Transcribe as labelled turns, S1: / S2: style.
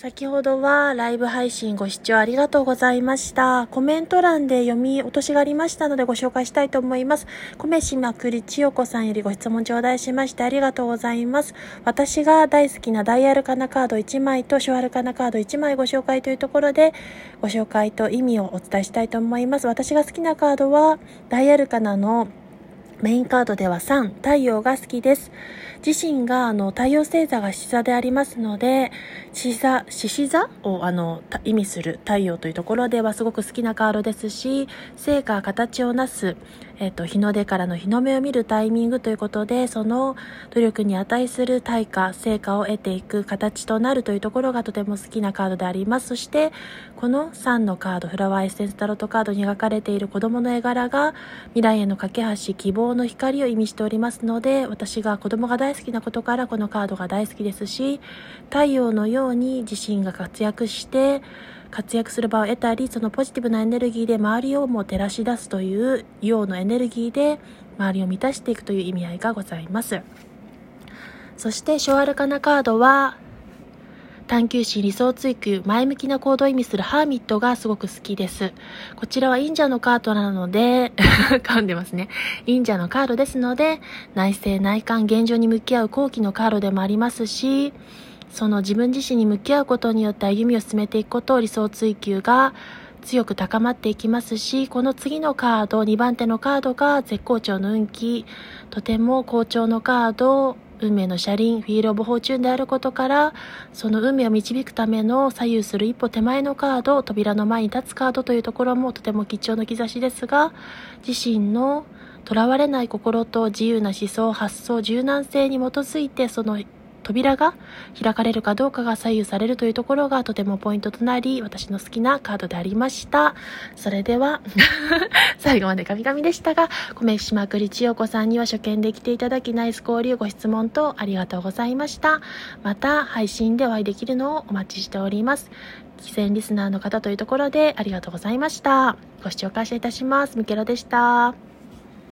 S1: 先ほどはライブ配信ご視聴ありがとうございました。コメント欄で読み落としがありましたのでご紹介したいと思います。米しまくりちよこさんよりご質問頂戴しましてありがとうございます。私が大好きなダイアルカナカード1枚とショアルカナカード1枚ご紹介というところでご紹介と意味をお伝えしたいと思います。私が好きなカードはダイアルカナのメインカードでは3、太陽が好きです。自身があの太陽星座が獅子座でありますので、獅子座、獅子座？をあの意味する太陽というところではすごく好きなカードですし、成果、形をなす、えっ、と、日の出からの日の目を見るタイミングということで、その努力に値する対価、成果を得ていく形となるというところがとても好きなカードであります。そして、この3のカード、フラワーエッセンスタロットカードに描かれている子供の絵柄が未来への架け橋、希望の光を意味しておりますので、私が子供が大好きなことからこのカードが大好きですし、太陽のように自身が活躍して、活躍する場を得たり、そのポジティブなエネルギーで周りをも照らし出すという陽のエネルギーで周りを満たしていくという意味合いがございます。そして、小アルカナカードは、探求心、理想追求、前向きな行動を意味するハーミットがすごく好きです。こちらは隠者のカードなので、噛んでますね。隠者のカードですので、内政、内観、現状に向き合う好機のカードでもありますし、その自分自身に向き合うことによって歩みを進めていくことを理想追求が強く高まっていきますし、この次のカード、2番手のカードが絶好調の運気、とても好調のカード、運命の車輪、 Wheel of Fortune であることから、その運命を導くための左右する一歩手前のカード、扉の前に立つカードというところもとても貴重な兆しですが、自身のとらわれない心と自由な思想、発想、柔軟性に基づいて、その扉が開かれるかどうかが左右されるというところがとてもポイントとなり、私の好きなカードでありました。それでは 最後までガミガミでしたが、米島栗千代子さんには初見で来ていただきナイス交流ご質問とありがとうございました。また配信でお会いできるのをお待ちしております。既戦リスナーの方というところでありがとうございました。ご視聴感謝いたします。ミケロでした。